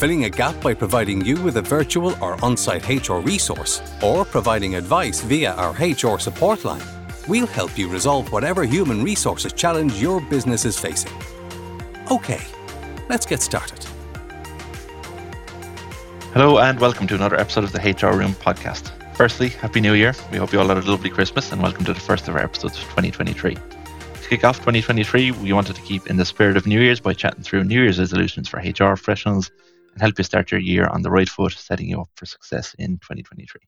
filling a gap by providing you with a virtual or on site HR resource, or providing advice via our HR support line, we'll help you resolve whatever human resources challenge your business is facing. Okay, let's get started. Hello, and welcome to another episode of the HR Room podcast. Firstly, Happy New Year. We hope you all had a lovely Christmas, and welcome to the first of our episodes of 2023 kick off 2023, we wanted to keep in the spirit of New Year's by chatting through New Year's resolutions for HR professionals and help you start your year on the right foot, setting you up for success in 2023.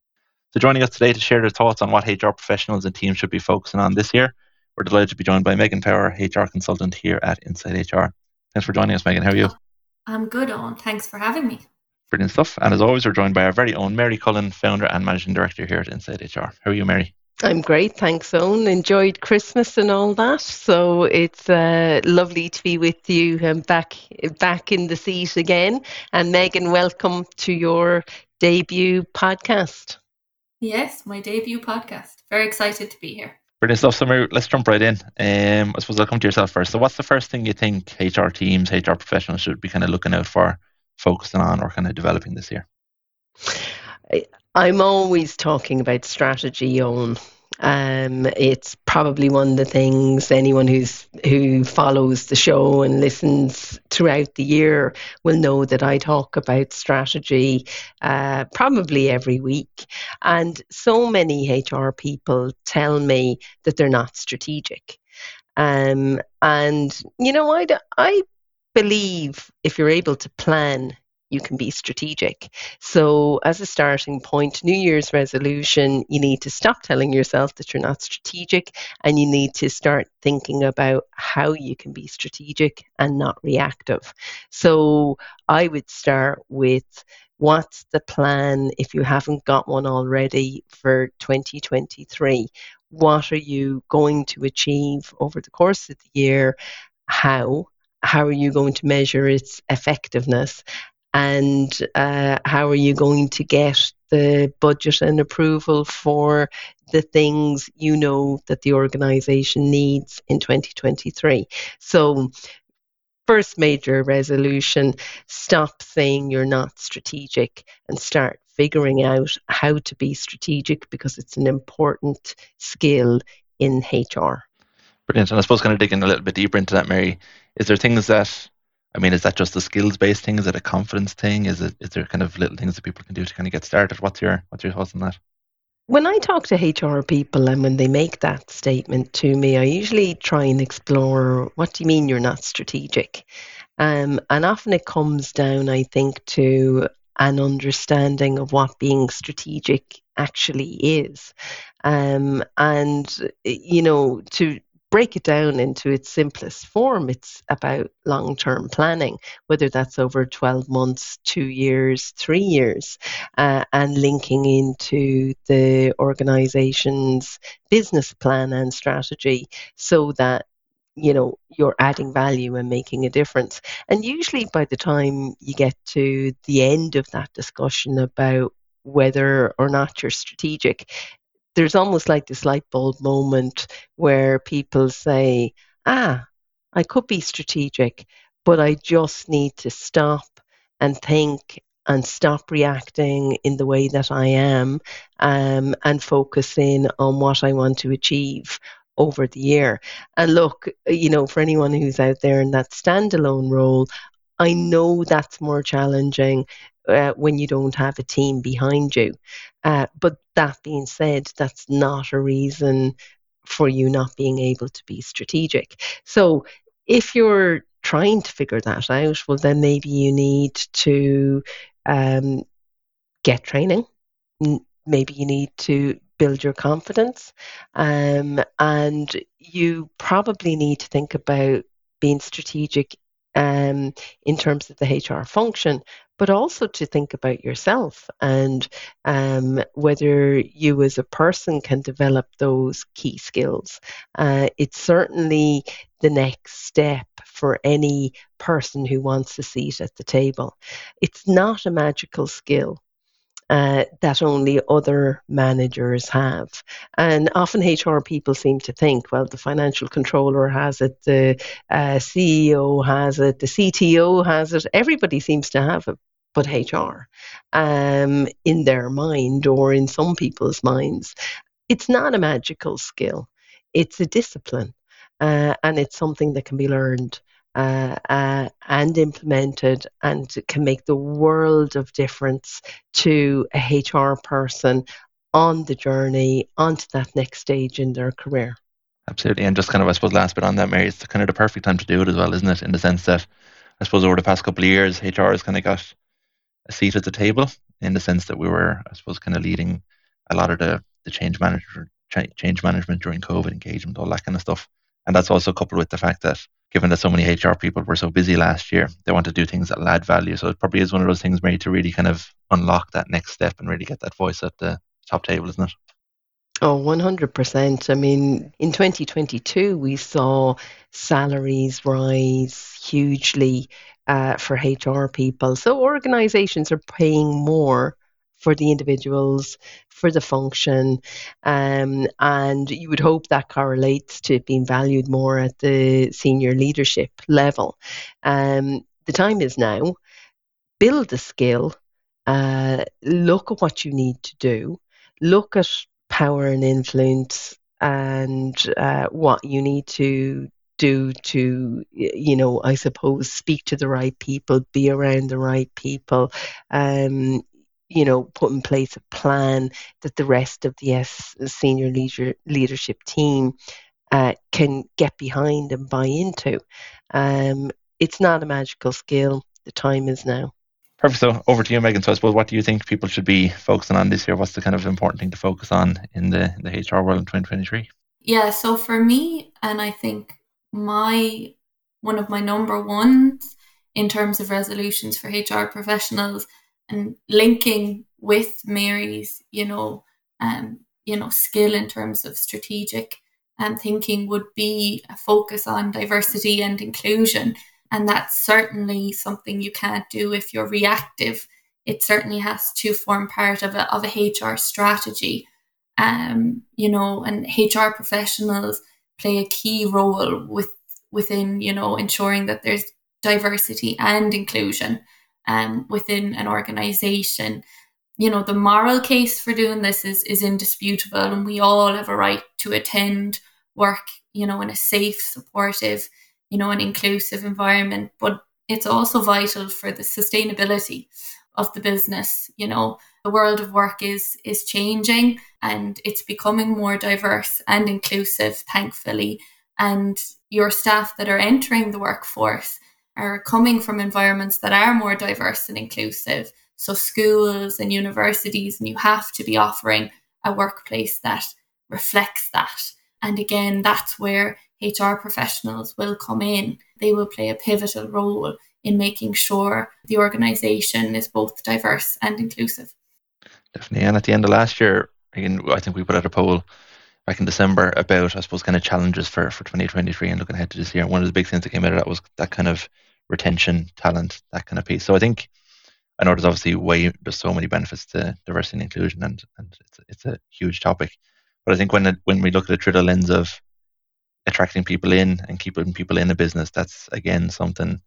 So, joining us today to share their thoughts on what HR professionals and teams should be focusing on this year, we're delighted to be joined by Megan Power, HR consultant here at Insight HR. Thanks for joining us, Megan. How are you? I'm good, Owen. Thanks for having me. Brilliant stuff. And as always, we're joined by our very own Mary Cullen, founder and managing director here at Insight HR. How are you, Mary? I'm great, thanks, Owen. Enjoyed Christmas and all that, so it's uh, lovely to be with you and back back in the seat again. And Megan, welcome to your debut podcast. Yes, my debut podcast. Very excited to be here. Brilliant stuff. So, Mary, let's jump right in. Um, I suppose I'll come to yourself first. So, what's the first thing you think HR teams, HR professionals should be kind of looking out for, focusing on, or kind of developing this year? I'm always talking about strategy on um, it's probably one of the things anyone who's who follows the show and listens throughout the year will know that I talk about strategy uh, probably every week. And so many HR people tell me that they're not strategic. Um, and you know, I I believe if you're able to plan you can be strategic. So, as a starting point, New Year's resolution, you need to stop telling yourself that you're not strategic and you need to start thinking about how you can be strategic and not reactive. So, I would start with what's the plan if you haven't got one already for 2023? What are you going to achieve over the course of the year? How? How are you going to measure its effectiveness? And uh, how are you going to get the budget and approval for the things you know that the organization needs in 2023 so first major resolution stop saying you're not strategic and start figuring out how to be strategic because it's an important skill in hr brilliant. And i suppose kind of digging a little bit deeper into that mary is there things that I mean, is that just a skills based thing? Is it a confidence thing? Is it is there kind of little things that people can do to kind of get started? What's your what's your thoughts on that? When I talk to HR people and when they make that statement to me, I usually try and explore what do you mean you're not strategic? Um, and often it comes down, I think, to an understanding of what being strategic actually is. Um, and, you know, to break it down into its simplest form, it's about long term planning, whether that's over 12 months, two years, three years, uh, and linking into the organization's business plan and strategy so that you know you're adding value and making a difference. And usually by the time you get to the end of that discussion about whether or not you're strategic there's almost like this light bulb moment where people say, ah, I could be strategic, but I just need to stop and think and stop reacting in the way that I am um, and focus in on what I want to achieve over the year. And look, you know, for anyone who's out there in that standalone role, I know that's more challenging uh, when you don't have a team behind you. Uh, but that being said, that's not a reason for you not being able to be strategic. So if you're trying to figure that out, well, then maybe you need to um, get training. Maybe you need to build your confidence. Um, and you probably need to think about being strategic um, in terms of the HR function, but also to think about yourself and um, whether you as a person can develop those key skills. Uh, it's certainly the next step for any person who wants a seat at the table. It's not a magical skill. Uh, that only other managers have. And often HR people seem to think, well, the financial controller has it, the uh, CEO has it, the CTO has it, everybody seems to have it. But HR, um, in their mind or in some people's minds, it's not a magical skill. It's a discipline, uh, and it's something that can be learned uh, uh, and implemented and can make the world of difference to a HR person on the journey onto that next stage in their career. Absolutely. And just kind of, I suppose, last bit on that, Mary, it's kind of the perfect time to do it as well, isn't it? In the sense that I suppose over the past couple of years, HR has kind of got a seat at the table in the sense that we were, I suppose, kind of leading a lot of the, the change management, change management during COVID engagement, all that kind of stuff. And that's also coupled with the fact that given that so many HR people were so busy last year, they want to do things that will add value. So it probably is one of those things, Mary, to really kind of unlock that next step and really get that voice at the top table, isn't it? Oh, 100%. I mean, in 2022, we saw salaries rise hugely uh, for HR people. So organizations are paying more for the individuals, for the function, um, and you would hope that correlates to being valued more at the senior leadership level. Um, the time is now. Build the skill. Uh, look at what you need to do. Look at power and influence and uh, what you need to do to you know i suppose speak to the right people be around the right people um, you know, put in place a plan that the rest of the S senior leader, leadership team uh, can get behind and buy into. Um, it's not a magical skill. The time is now. Perfect. So over to you, Megan. So I suppose what do you think people should be focusing on this year? What's the kind of important thing to focus on in the, the HR world in 2023? Yeah, so for me, and I think my one of my number ones in terms of resolutions for HR professionals and linking with Mary's, you know, um, you know, skill in terms of strategic and um, thinking would be a focus on diversity and inclusion. And that's certainly something you can't do if you're reactive. It certainly has to form part of a, of a HR strategy. Um, you know, and HR professionals play a key role with within, you know, ensuring that there's diversity and inclusion um, within an organization. You know, the moral case for doing this is, is indisputable, and we all have a right to attend work, you know, in a safe, supportive, you know, an inclusive environment. But it's also vital for the sustainability of the business. You know, the world of work is is changing and it's becoming more diverse and inclusive, thankfully. And your staff that are entering the workforce are coming from environments that are more diverse and inclusive. So, schools and universities, and you have to be offering a workplace that reflects that. And again, that's where HR professionals will come in. They will play a pivotal role in making sure the organisation is both diverse and inclusive. Definitely. And at the end of last year, again, I think we put out a poll back in December about, I suppose, kind of challenges for, for 2023 and looking ahead to this year. One of the big things that came out of that was that kind of retention, talent, that kind of piece. So I think I know there's obviously way there's so many benefits to diversity and inclusion, and and it's it's a huge topic. But I think when when we look at it through the lens of attracting people in and keeping people in a business, that's again something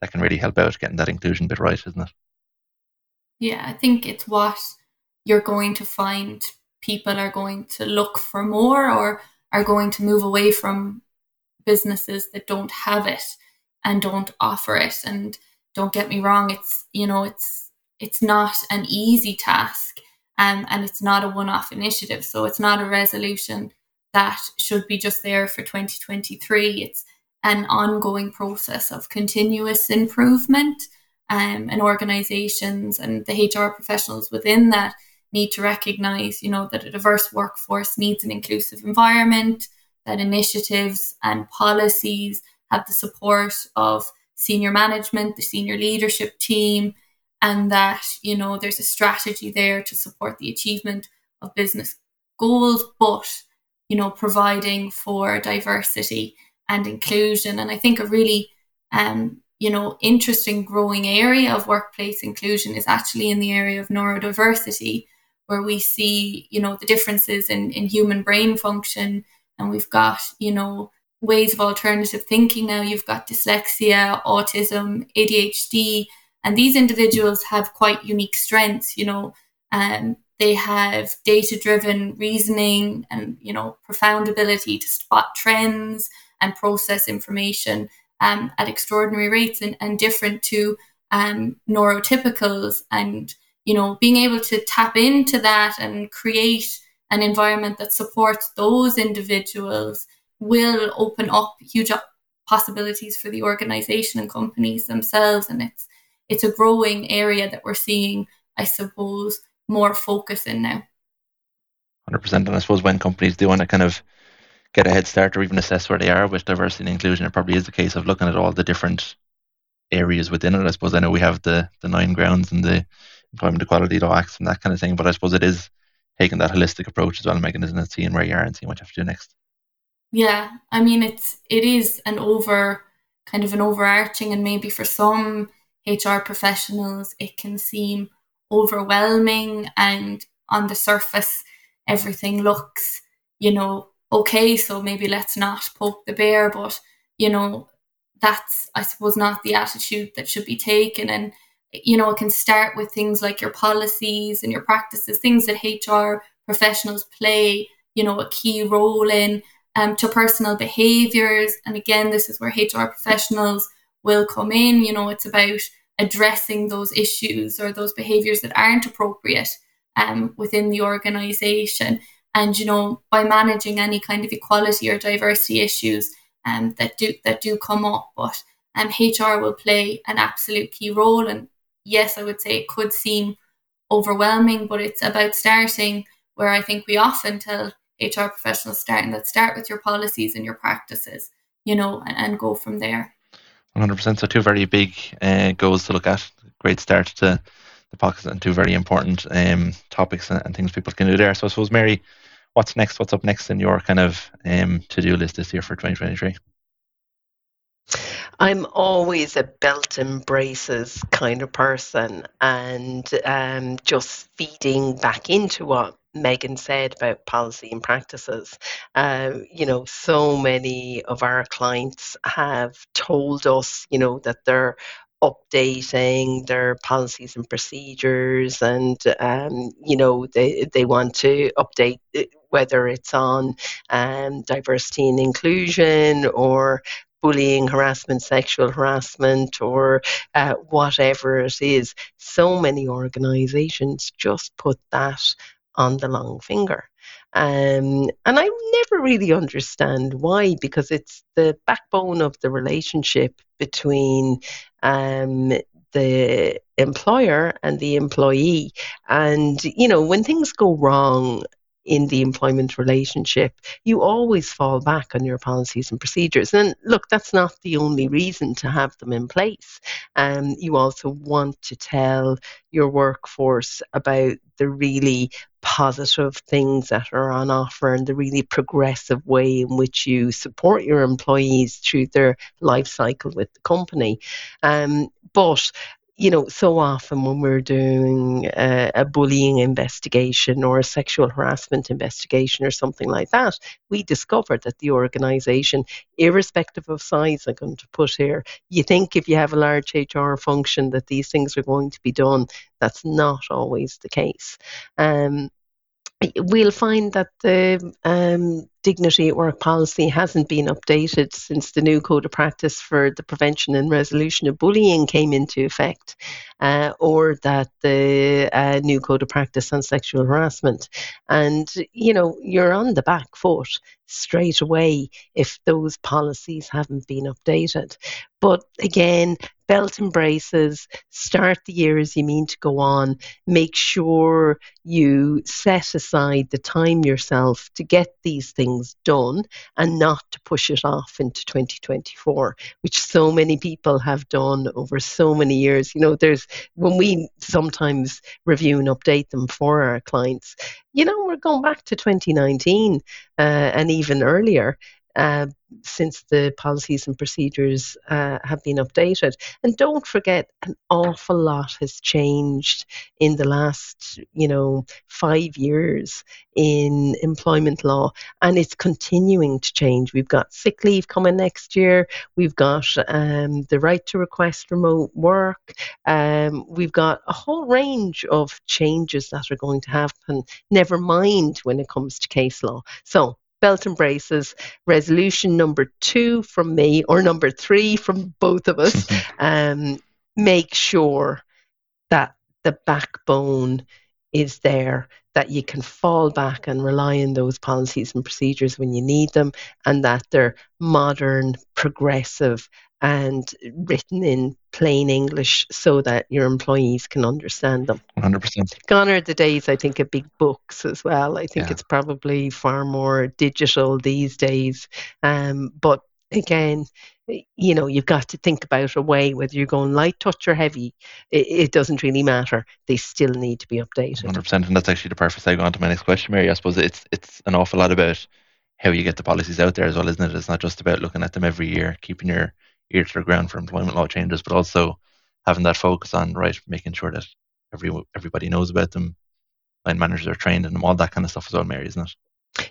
that can really help out getting that inclusion bit right, isn't it? Yeah, I think it's what you're going to find people are going to look for more or are going to move away from businesses that don't have it and don't offer it. And don't get me wrong it's you know it's it's not an easy task um, and it's not a one-off initiative. So it's not a resolution that should be just there for 2023 it's an ongoing process of continuous improvement um, and organizations and the hr professionals within that need to recognize, you know, that a diverse workforce needs an inclusive environment, that initiatives and policies have the support of senior management, the senior leadership team, and that, you know, there's a strategy there to support the achievement of business goals, but, you know, providing for diversity and inclusion. And I think a really, um, you know, interesting growing area of workplace inclusion is actually in the area of neurodiversity, where we see, you know, the differences in, in human brain function. And we've got, you know, ways of alternative thinking now. You've got dyslexia, autism, ADHD, and these individuals have quite unique strengths. You know, um, they have data-driven reasoning and you know profound ability to spot trends and process information um, at extraordinary rates and, and different to um, neurotypicals and you know being able to tap into that and create an environment that supports those individuals will open up huge possibilities for the organization and companies themselves. And it's it's a growing area that we're seeing i suppose more focus in now. 100% and i suppose when companies do want to kind of get a head start or even assess where they are with diversity and inclusion it probably is the case of looking at all the different areas within it. I suppose i know we have the the nine grounds and the employment equality acts and that kind of thing. But i suppose it is taking that holistic approach as well megan isn't it? Seeing where you are and seeing what you have to do next. Yeah, I mean it's it is an over kind of an overarching and maybe for some HR professionals it can seem overwhelming and on the surface everything looks, you know, okay, so maybe let's not poke the bear, but you know, that's I suppose not the attitude that should be taken. And you know, it can start with things like your policies and your practices, things that HR professionals play, you know, a key role in um, to personal behaviors. And again, this is where HR professionals will come in. You know, it's about addressing those issues or those behaviors that aren't appropriate um, within the organization. And, you know, by managing any kind of equality or diversity issues um, that do that do come up. But um, HR will play an absolute key role. And yes, I would say it could seem overwhelming, but it's about starting where I think we often tell HR professionals starting that start with your policies and your practices, you know, and, and go from there. 100%. So, two very big uh, goals to look at. Great start to the podcast and two very important um, topics and, and, things people can do there. So, I suppose, Mary, what's next? What's up next in your kind of um, to do list this year for 2023? I'm always a belt and braces kind of person, and um, just feeding back into what Megan said about policy and practices. Uh, you know, so many of our clients have told us, you know, that they're updating their policies and procedures and um, you know they, they want to update whether it's on um, diversity and inclusion or bullying, harassment, sexual harassment, or uh, whatever it is. So many organizations just put that on the long finger. Um, and I never really understand why, because it's the backbone of the relationship between um, the employer and the employee. And, you know, when things go wrong in the employment relationship, you always fall back on your policies and procedures. And look, that's not the only reason to have them in place. Um, you also want to tell your workforce about the really positive things that are on offer and the really progressive way in which you support your employees through their life cycle with the company. Um, but you know, so often when we're doing a, a, bullying investigation or a sexual harassment investigation or something like that, we discover that the organisation, irrespective of size, I'm going to put here, you think if you have a large HR function that these things are going to be done. That's not always the case. Um, we'll find that the um, dignity at work policy hasn't been updated since the new code of practice for the prevention and resolution of bullying came into effect, uh, or that the uh, new code of practice on sexual harassment. And, you know, you're on the back foot straight away if those policies haven't been updated. But again, belt and braces, start the year as you mean to go on, make sure you set aside the time yourself to get these things things done and not to push it off into 2024, which so many people have done over so many years. You know, there's when we sometimes review and update them for our clients, you know, we're going back to 2019 uh, and even earlier. Uh, since the policies and procedures uh, have been updated. And don't forget, an awful lot has changed in the last, you know, five years in employment law, and it's continuing to change. We've got sick leave coming next year. We've got um, the right to request remote work. Um, we've got a whole range of changes that are going to happen. Never mind when it comes to case law. So belt and braces. Resolution number two from me, or number three from both of us. um, make sure that the backbone is there, that you can fall back and rely on those policies and procedures when you need them, and that they're modern, progressive, and written in plain English so that your employees can understand them. 100%. Gone are the days, I think, of big books as well. I think yeah. it's probably far more digital these days. Um, but again, you know, you've got to think about a way whether you're going light touch or heavy. It, it doesn't really matter. They still need to be updated. 100%. And that's actually the perfect segue on to my next question, Mary. I suppose it's it's an awful lot about how you get the policies out there as well, isn't it? It's not just about looking at them every year, keeping your ear to the ground for employment law changes, but also having that focus on right, making sure that every everybody knows about them, line managers are trained, and all that kind of stuff as well, Mary, isn't it?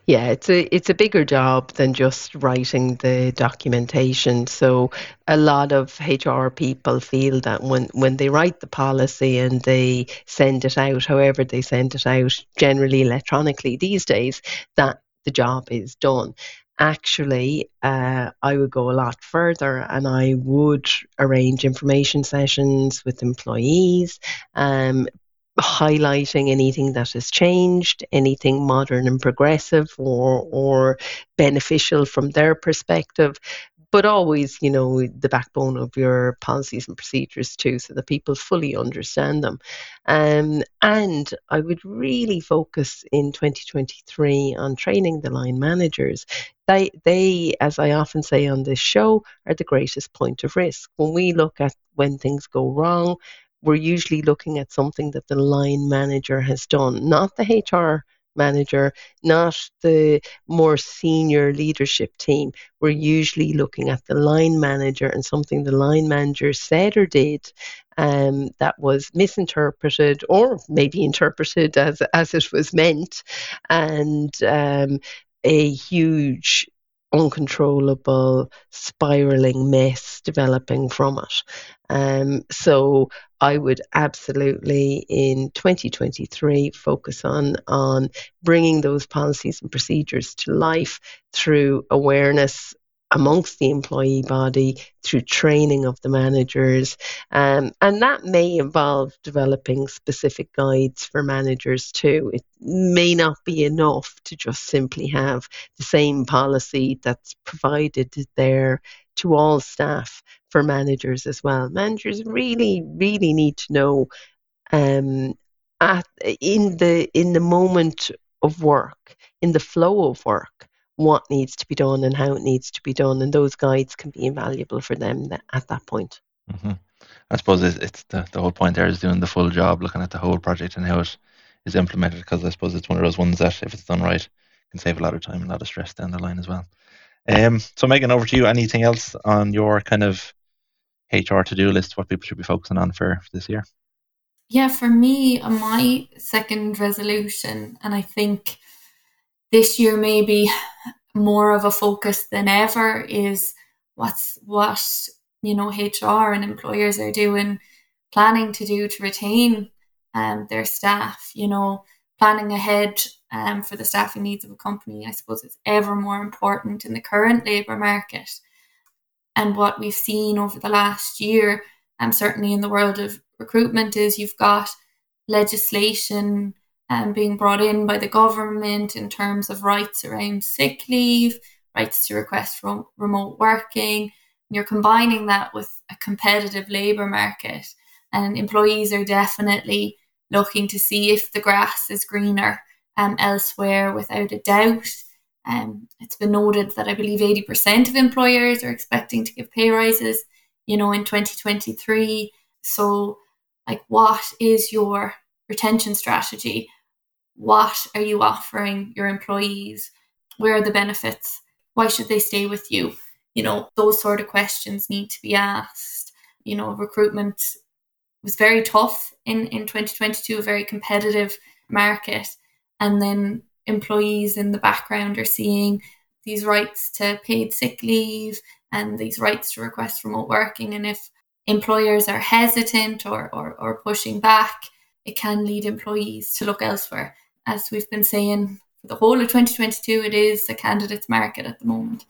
Yeah, it's a it's a bigger job than just writing the documentation. So a lot of HR people feel that when when they write the policy and they send it out, however they send it out, generally electronically these days, that the job is done actually uh, I would go a lot further and I would arrange information sessions with employees, um, highlighting anything that has changed, anything modern and progressive or, or beneficial from their perspective, but always, you know, the backbone of your policies and procedures too, so that people fully understand them. Um, and I would really focus in 2023 on training the line managers. They, they, as I often say on this show, are the greatest point of risk. When we look at when things go wrong, we're usually looking at something that the line manager has done, not the HR manager, not the more senior leadership team. We're usually looking at the line manager and something the line manager said or did um, that was misinterpreted or maybe interpreted as, as it was meant, and um, a huge uncontrollable spiraling mess developing from it. Um, so I would absolutely in 2023 focus on on bringing those policies and procedures to life through awareness amongst the employee body through training of the managers. Um, and that may involve developing specific guides for managers too. It may not be enough to just simply have the same policy that's provided there to all staff for managers as well. Managers really, really need to know um, at, in the in the moment of work, in the flow of work, what needs to be done and how it needs to be done, and those guides can be invaluable for them at that point. Mm-hmm. I suppose it's, it's, the, the whole point there is doing the full job, looking at the whole project and how it is implemented. Because I suppose it's one of those ones that, if it's done right, can save a lot of time and a lot of stress down the line as well. Um, so, Megan, over to you. Anything else on your kind of HR to do list? What people should be focusing on for, for this year? Yeah, for me, my second resolution, and I think this year maybe more of a focus than ever is what's what you know HR and employers are doing, planning to do to retain um, their staff. You know, planning ahead um, for the staffing needs of a company. I suppose is ever more important in the current labour market. And what we've seen over the last year, um, certainly in the world of recruitment, is you've got legislation um, being brought in by the government in terms of rights around sick leave, rights to request remote working. And you're combining that with a competitive labour market, and employees are definitely looking to see if the grass is greener um, elsewhere without a doubt. Um, it's been noted that I believe 80% of employers are expecting to give pay rises, you know, in 2023. So, like, what is your retention strategy? What are you offering your employees? Where are the benefits? Why should they stay with you? You know, those sort of questions need to be asked. You know, recruitment was very tough in, in 2022, a very competitive market. And then employees in the background are seeing these rights to paid sick leave and these rights to request remote working. And if employers are hesitant or, or, or pushing back, it can lead employees to look elsewhere. As we've been saying for the whole of 2022, it is a candidates market at the moment.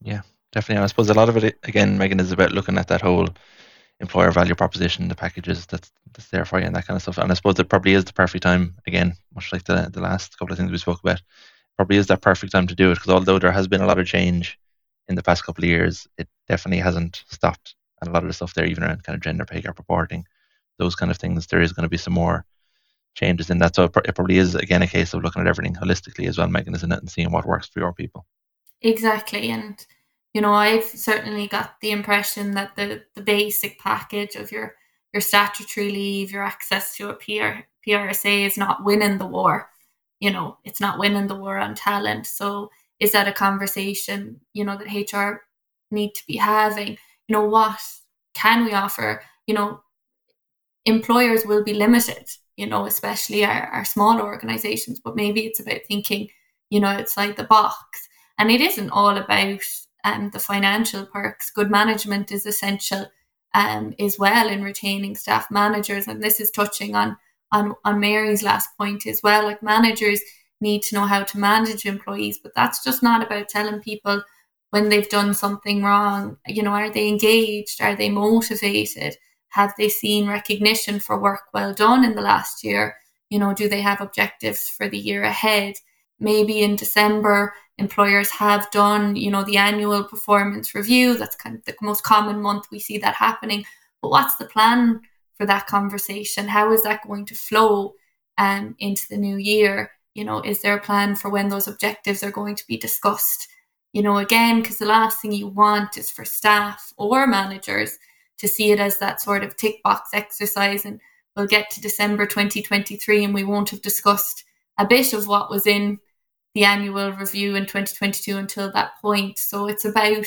Yeah, definitely. And I suppose a lot of it, again, Megan, is about looking at that whole employer value proposition, the packages that's that's there for you, and that kind of stuff. And I suppose it probably is the perfect time again, much like the the last couple of things we spoke about. Probably is that perfect time to do it because although there has been a lot of change in the past couple of years, it definitely hasn't stopped. And a lot of the stuff there, even around kind of gender pay gap reporting, those kind of things, there is going to be some more changes in that. So it probably is again a case of looking at everything holistically as well, Megan, isn't it, and seeing what works for your people. Exactly, and you know, I've certainly got the impression that the, the basic package of your your statutory leave, your access to a PR, PRSA is not winning the war. You know, it's not winning the war on talent. So is that a conversation, you know, that HR need to be having? You know, what can we offer? You know, employers will be limited, you know, especially our, our small organizations, but maybe it's about thinking, you know, outside the box. And it isn't all about um, the financial perks. Good management is essential um, as well in retaining staff managers. And this is touching on, on, on Mary's last point as well. Like managers need to know how to manage employees, but that's just not about telling people when they've done something wrong. You know, are they engaged? Are they motivated? Have they seen recognition for work well done in the last year? You know, do they have objectives for the year ahead? Maybe in December, employers have done, you know, the annual performance review. That's kind of the most common month we see that happening. But what's the plan for that conversation? How is that going to flow um, into the new year? You know, is there a plan for when those objectives are going to be discussed? You know, again, because the last thing you want is for staff or managers to see it as that sort of tick box exercise and we'll get to December 2023 and we won't have discussed a bit of what was in the annual review in 2022 until that point. So it's about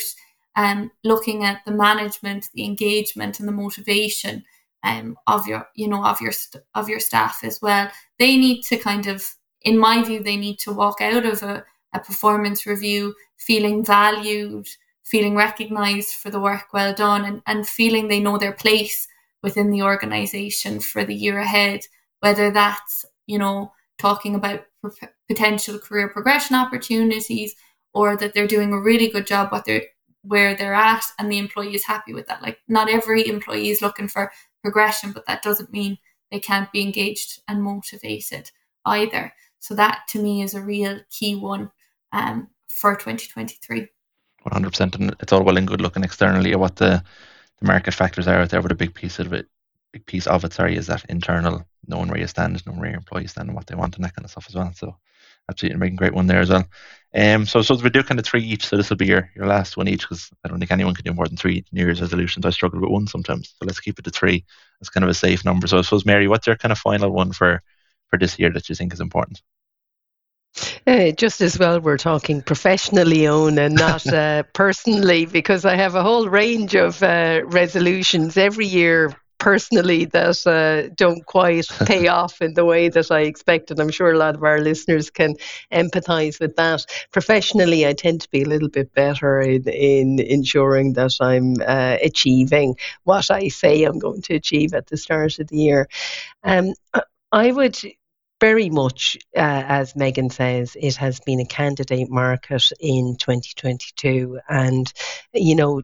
um, looking at the management, the engagement, and the motivation um, of your, you know, of your of your staff as well. They need to kind of, in my view, they need to walk out of a, a performance review feeling valued, feeling recognised for the work well done, and, and feeling they know their place within the organisation for the year ahead. Whether that's, you know, talking about potential career progression opportunities or that they're doing a really good job what they're where they're at and the employee is happy with that. Like not every employee is looking for progression but that doesn't mean they can't be engaged and motivated either. So that to me is a real key one um, for 2023 100% and it's all well and good looking externally at what the, the market factors are out there but a big piece of it big piece of it sorry is that internal knowing where you stand knowing where your employees stand and what they want and that kind of stuff as well so absolutely making great one there as well. Um, so so we do kind of three each. So this will be your, your last one each because I don't think anyone can do more than three New Year's resolutions. I struggle with one sometimes. So let's keep it to three. It's kind of a safe number. So I suppose Mary, what's your kind of final one for for this year that you think is important? Uh, just as well, we're talking professionally Owen and not uh, personally, because I have a whole range of uh, resolutions every year personally that uh, don't quite pay off in the way that I expected. I'm sure a lot of our listeners can empathise with that. Professionally, I tend to be a little bit better in, in ensuring that I'm uh, achieving what I say I'm going to achieve at the start of the year. Um, I would very much, uh, as Megan says, it has been a candidate market in 2022. And, you know,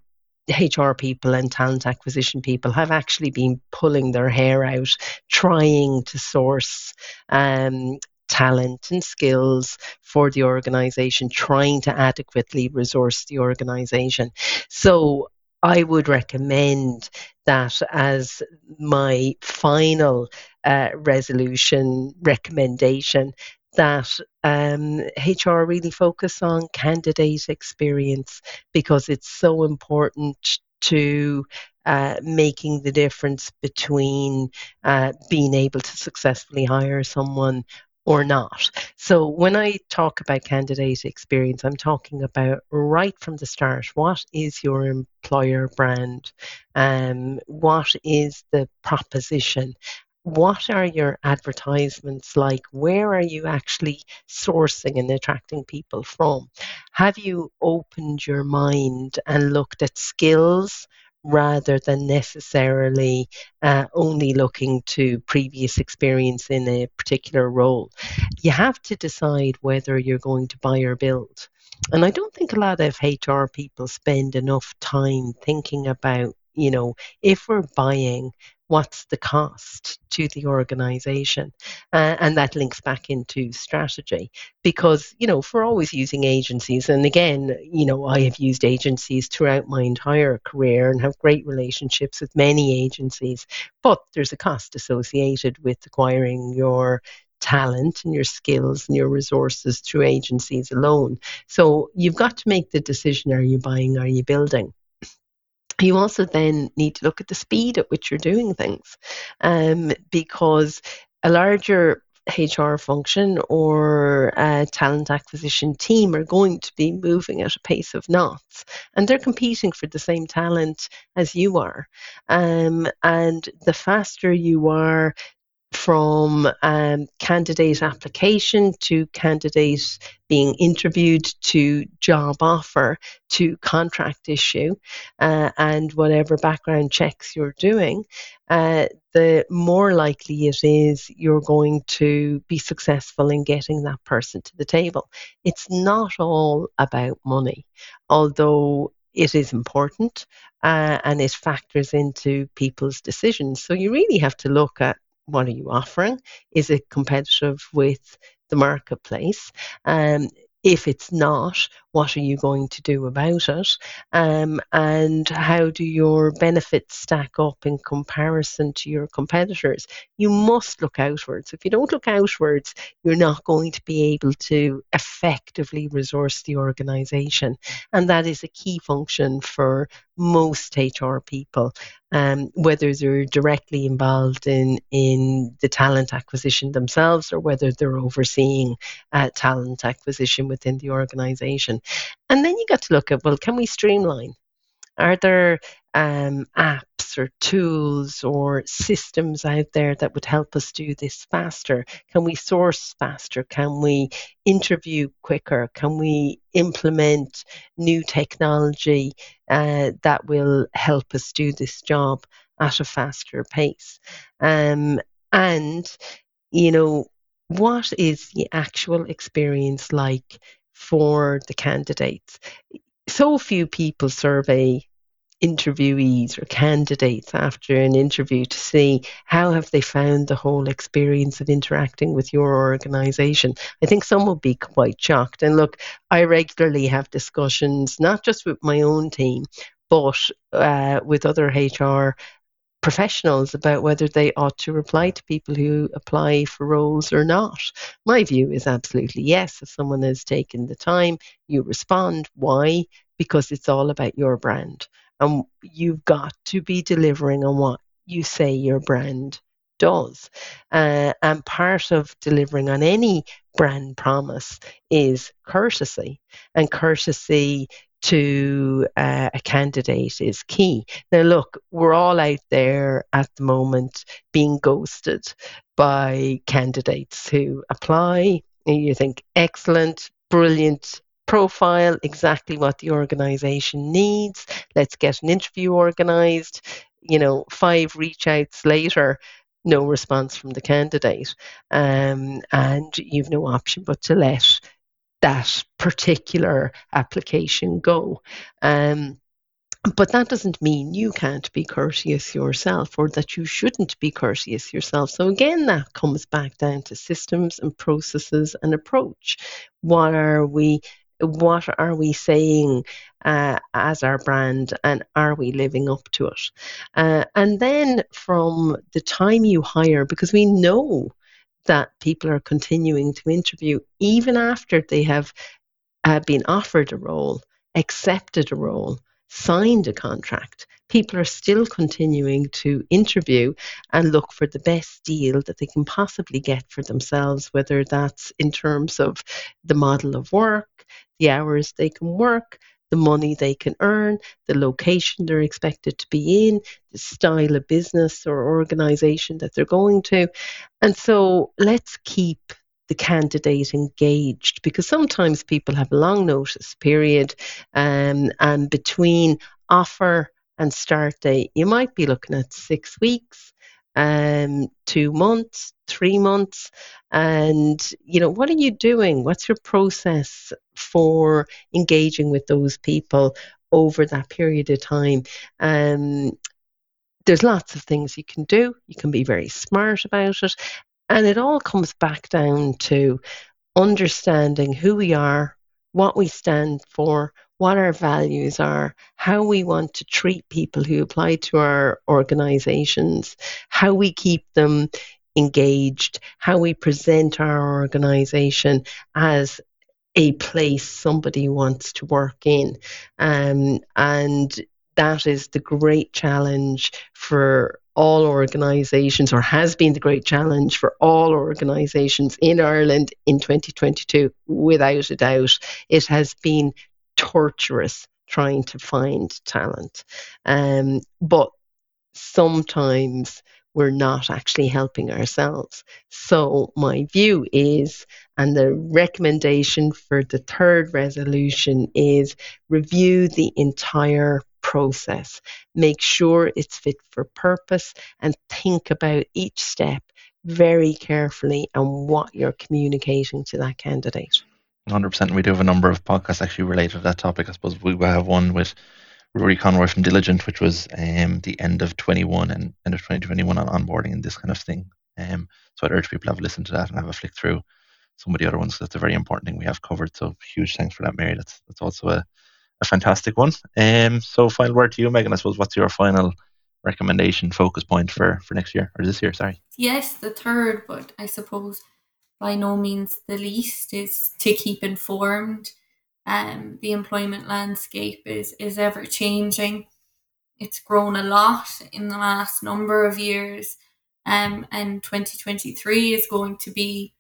HR people and talent acquisition people have actually been pulling their hair out, trying to source um, talent and skills for the organization, trying to adequately resource the organization. So I would recommend that as my final uh, resolution recommendation that um, HR really focus on candidate experience because it's so important to uh, making the difference between uh, being able to successfully hire someone or not. So when I talk about candidate experience, I'm talking about right from the start. What is your employer brand? Um, what is the proposition? What are your advertisements like? Where are you actually sourcing and attracting people from? Have you opened your mind and looked at skills rather than necessarily uh, only looking to previous experience in a particular role. You have to decide whether you're going to buy or build. And I don't think a lot of HR people spend enough time thinking about, you know, if we're buying, what's the cost to the organization uh, and that links back into strategy. Because you know for always using agencies and again you know i have used agencies throughout my entire career and have great relationships with many agencies but there's a cost associated with acquiring your talent and your skills and your resources through agencies alone. So you've got to make the decision are you buying are you building you also then need to look at the speed at which you're doing things um, because a larger HR function or a talent acquisition team are going to be moving at a pace of knots and they're competing for the same talent as you are. Um, and the faster you are from um, candidate application to candidates being interviewed to job offer to contract issue uh, and whatever background checks you're doing, uh, the more likely it is you're going to be successful in getting that person to the table. It's not all about money, although it is important uh, and it factors into people's decisions. So you really have to look at what are you offering? Is it competitive with the marketplace? Um, if it's not, what are you going to do about it? Um, and how do your benefits stack up in comparison to your competitors? You must look outwards. If you don't look outwards, you're not going to be able to effectively resource the organization. And that is a key function for most HR people, um, whether they're directly involved in, in the talent acquisition themselves or whether they're overseeing uh, talent acquisition within the organization. And then you got to look at well, can we streamline? Are there um, apps or tools or systems out there that would help us do this faster? Can we source faster? Can we interview quicker? Can we implement new technology uh, that will help us do this job at a faster pace? Um, and, you know, what is the actual experience like for the candidates. So few people survey interviewees or candidates after an interview to see how have they found the whole experience of interacting with your organization i think some will be quite shocked and look i regularly have discussions not just with my own team but uh, with other hr professionals about whether they ought to reply to people who apply for roles or not. My view is absolutely yes. If someone has taken the time, you respond. Why? Because it's all about your brand. And you've got to be delivering on what you say your brand does. Uh, and part of delivering on any brand promise is courtesy. And courtesy to uh, a candidate is key. Now, look, we're all out there at the moment being ghosted by candidates who apply. You think, excellent, brilliant profile, exactly what the organization needs. Let's get an interview organized. You know, five reach outs later, no response from the candidate. Um, and you've no option but to let that particular application go. Um, but that doesn't mean you can't be courteous yourself or that you shouldn't be courteous yourself. So, again, that comes back down to systems and processes and approach. What are we? What are we saying uh, as our brand, and are we living up to it? Uh, and then from the time you hire, because we know that people are continuing to interview even after they have uh, been offered a role, accepted a role, signed a contract. People are still continuing to interview and look for the best deal that they can possibly get for themselves, whether that's in terms of the model of work, the hours they can work, the money they can earn, the location they're expected to be in, the style of business or organization that they're going to. And so let's keep the candidate engaged because sometimes people have a long notice period um, and between offer and start date you might be looking at six weeks um, two months, three months, and you know what are you doing? What's your process for engaging with those people over that period of time? Um, there's lots of things you can do. You can be very smart about it, and it all comes back down to understanding who we are, what we stand for, what our values are, how we want to treat people who apply to our organizations, how we keep them engaged, how we present our organization as a place somebody wants to work in. Um, and that is the great challenge for all organisations, or has been the great challenge for all organisations in Ireland in 2022, without a doubt. It has been torturous trying to find talent. Um, but sometimes we're not actually helping ourselves. So, my view is, and the recommendation for the third resolution is review the entire process. Make sure it's fit for purpose and think about each step very carefully and what you're communicating to that candidate. 100%. We do have a number of podcasts actually related to that topic. I suppose we have one with Rory Conroy from Diligent, which was um, the end of 21 and end of 2021 on onboarding and this kind of thing. Um, so I'd urge people to have a listen to that and have a flick through some of the other ones. That's a very important thing we have covered. So huge thanks for that, Mary. That's that's also a, a fantastic one. Um, so final word to you, Megan. I suppose what's your final recommendation, focus point for for next year or this year? Sorry. Yes, the third, but I suppose by no means the least is to keep informed. Um, the employment landscape is, is ever changing. It's grown a lot in the last number of years, um, and 2023 is going to be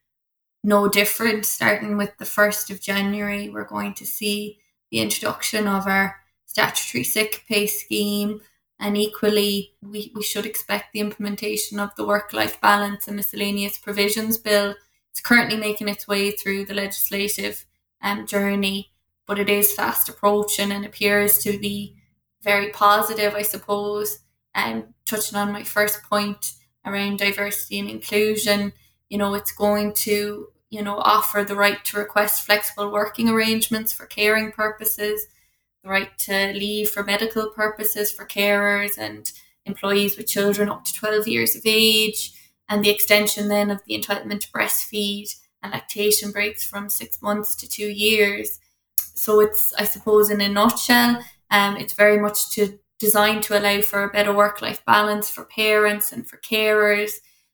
no different. Starting with the 1st of January, we're going to see the introduction of our statutory sick pay scheme, and equally, we, we should expect the implementation of the work life balance and miscellaneous provisions bill it's currently making its way through the legislative um, journey, but it is fast approaching and appears to be very positive, I suppose. Um, touching on my first point around diversity and inclusion, you know, it's going to, you know, offer the right to request flexible working arrangements for caring purposes, the right to leave for medical purposes for carers and employees with children up to 12 years of age, and the extension then of the entitlement to breastfeed and lactation breaks from six months to two years. So it's, I suppose, in a nutshell, um, it's very much to designed to allow for a better work-life balance for parents and for carers,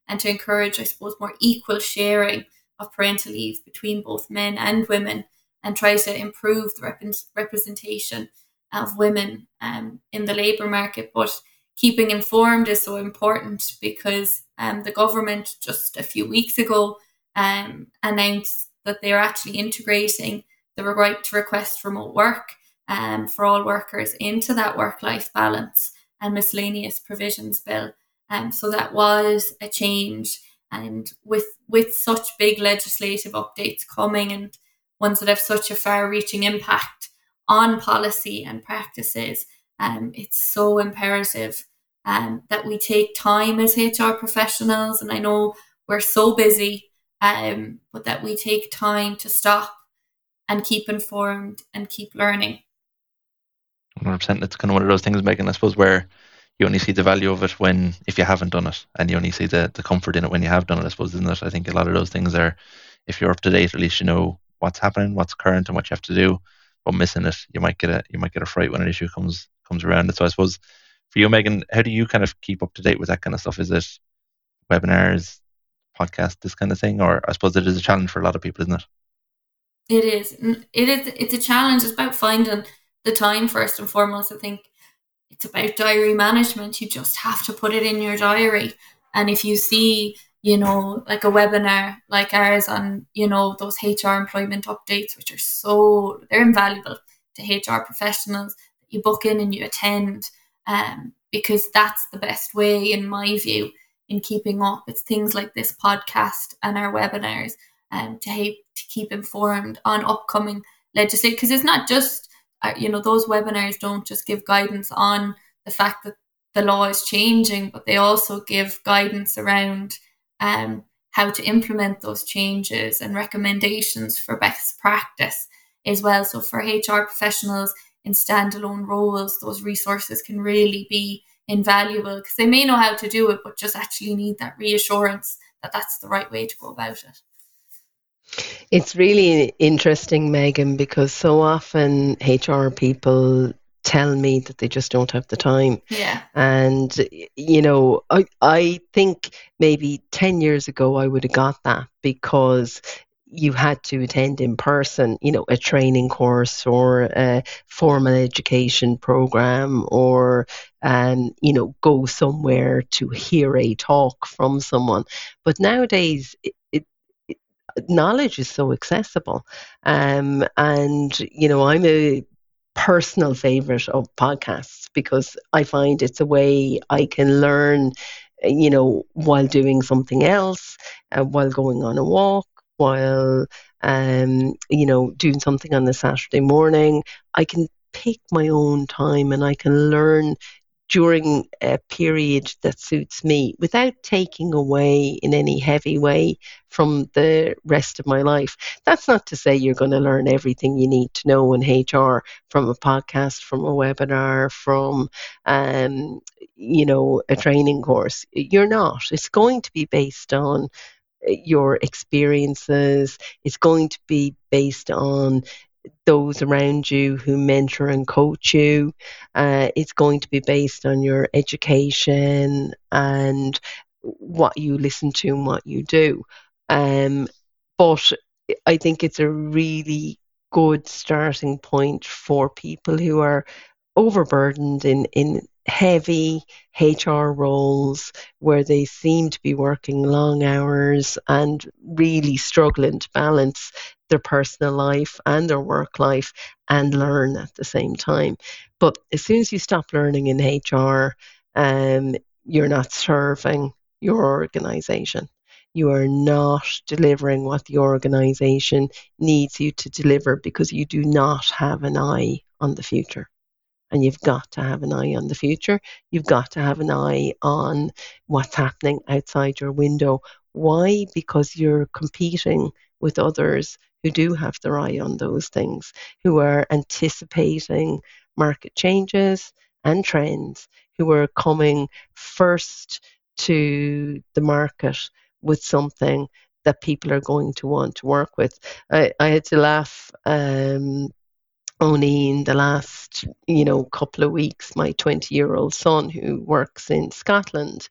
and to encourage, I suppose, more equal sharing of parental leave between both men and women, and try to improve the rep- representation of women um, in the labour market. But keeping informed is so important because um, the government just a few weeks ago um, announced that they're actually integrating the right to request remote work um, for all workers into that work life balance and miscellaneous provisions bill. Um, so that was a change. And with with such big legislative updates coming and ones that have such a far reaching impact on policy and practices, um, it's so imperative um, that we take time as HR professionals. And I know we're so busy, um, but that we take time to stop and keep informed and keep learning. 100%. It's kind of one of those things, Megan, I suppose, where you only see the value of it when, if you haven't done it, and you only see the, the comfort in it when you have done it, I suppose, isn't it? I think a lot of those things are, if you're up to date, at least you know what's happening, what's current, and what you have to do. But missing it, you might get a you might get a fright when an issue comes comes around. So I suppose for you, Megan, how do you kind of keep up to date with that kind of stuff? Is it webinars, podcast this kind of thing? Or I suppose it is a challenge for a lot of people, isn't it? It is. It is. It's a challenge. It's about finding the time first and foremost. I think it's about diary management. You just have to put it in your diary. And if you see, you know, like a webinar like ours on, you know, those HR employment updates, which are so they're invaluable to HR professionals you book in and you attend, um, because that's the best way, in my view, in keeping up. It's things like this podcast and our webinars um, to, to keep informed on upcoming legislation. Because it's not just, uh, you know, those webinars don't just give guidance on the fact that the law is changing, but they also give guidance around um, how to implement those changes and recommendations for best practice as well. So for HR professionals in standalone roles, those resources can really be invaluable because they may know how to do it, but just actually need that reassurance that that's the right way to go about it. It's really interesting, Megan, because so often HR people tell me that they just don't have the time. Yeah. And you know, I I think maybe 10 years ago I would have got that because you had to attend in person, you know, a training course or a formal education program or, um, you know, go somewhere to hear a talk from someone. But nowadays, it, it, knowledge is so accessible. Um, and, you know, I'm a personal favorite of podcasts because I find it's a way I can learn you know, while doing something else, uh, while going on a walk, while um, you know doing something on the Saturday morning. I can pick my own time and I can learn during a period that suits me without taking away in any heavy way from the rest of my life. That's not to say you're going to learn everything you need to know in HR from a podcast, from a webinar, from um, you know a training course. You're not. It's going to be based on your experiences. It's going to be based on those around you who mentor and coach you. Uh, it's going to be based on your education and what you listen to and what you do. Um, but I think it's a really good starting point for people who are overburdened in, in heavy HR roles where they seem to be working long hours and really struggling to balance their personal life and their work life and learn at the same time. But as soon as you stop learning in HR, um, you're not serving your organization. You are not delivering what the organization needs you to deliver because you do not have an eye on the future and you've got to have an eye on the future. You've got to have an eye on what's happening outside your window. Why? Because you're competing with others who do have their eye on those things, who are anticipating market changes and trends, who are coming first to the market with something that people are going to want to work with. I, I had to laugh um, only in the last you know couple of weeks my 20 year old son who works in scotland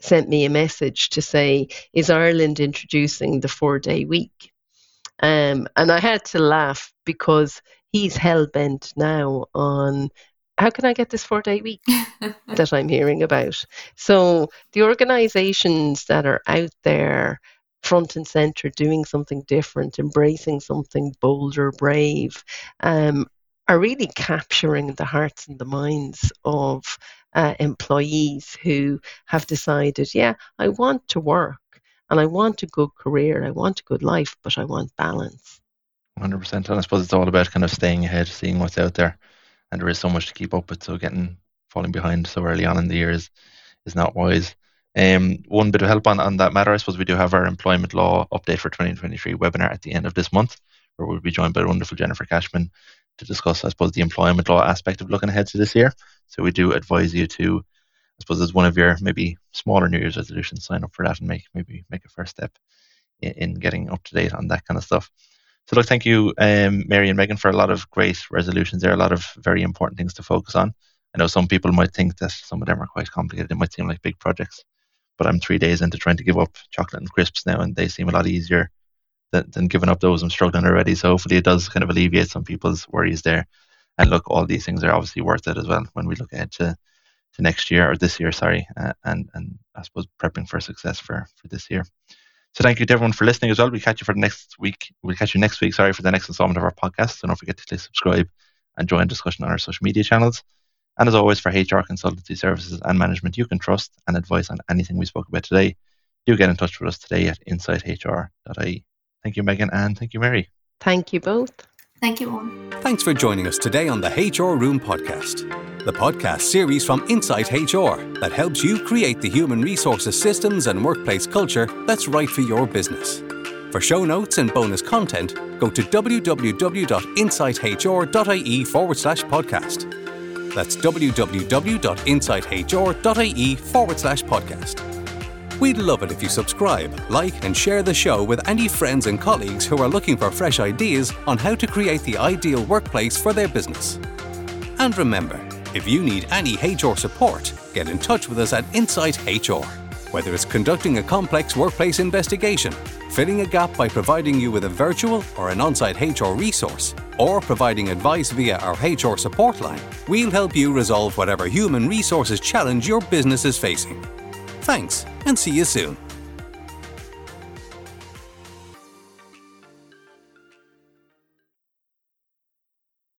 sent me a message to say is ireland introducing the four day week um, and i had to laugh because he's hell bent now on how can I get this four day week that I'm hearing about? So, the organizations that are out there front and center, doing something different, embracing something bolder, brave, um, are really capturing the hearts and the minds of uh, employees who have decided, yeah, I want to work and I want a good career, I want a good life, but I want balance. 100%. And I suppose it's all about kind of staying ahead, seeing what's out there. And there is so much to keep up with. So getting falling behind so early on in the year is, is not wise. Um, one bit of help on, on that matter, I suppose we do have our employment law update for 2023 webinar at the end of this month, where we'll be joined by wonderful Jennifer Cashman to discuss, I suppose, the employment law aspect of looking ahead to this year. So we do advise you to, I suppose, as one of your maybe smaller New Year's resolutions, sign up for that and make maybe make a first step in, in getting up to date on that kind of stuff. So look, thank you, um, Mary and Megan, for a lot of great resolutions there, are a lot of very important things to focus on. I know some people might think that some of them are quite complicated. It might seem like big projects, but I'm three days into trying to give up chocolate and crisps now, and they seem a lot easier than, than giving up those. I'm struggling already, so hopefully it does kind of alleviate some people's worries there. And look, all these things are obviously worth it as well when we look ahead to to next year or this year, sorry, uh, and and I suppose prepping for success for for this year. So thank you to everyone for listening as well. We catch you for the next week. We'll catch you next week, sorry, for the next installment of our podcast. So don't forget to click subscribe and join discussion on our social media channels. And as always, for HR consultancy services and management you can trust and advice on anything we spoke about today, do get in touch with us today at insighthr.ie. Thank you, Megan, and thank you, Mary. Thank you both. Thank you, Owen. Thanks for joining us today on the HR Room podcast, the podcast series from Insight HR that helps you create the human resources systems and workplace culture that's right for your business. For show notes and bonus content, go to www.insighthr.ie forward slash podcast. That's www.insighthr.ie forward slash podcast. We'd love it if you subscribe, like, and share the show with any friends and colleagues who are looking for fresh ideas on how to create the ideal workplace for their business. And remember, if you need any HR support, get in touch with us at Insight HR. Whether it's conducting a complex workplace investigation, filling a gap by providing you with a virtual or an on site HR resource, or providing advice via our HR support line, we'll help you resolve whatever human resources challenge your business is facing. Thanks, and see you soon.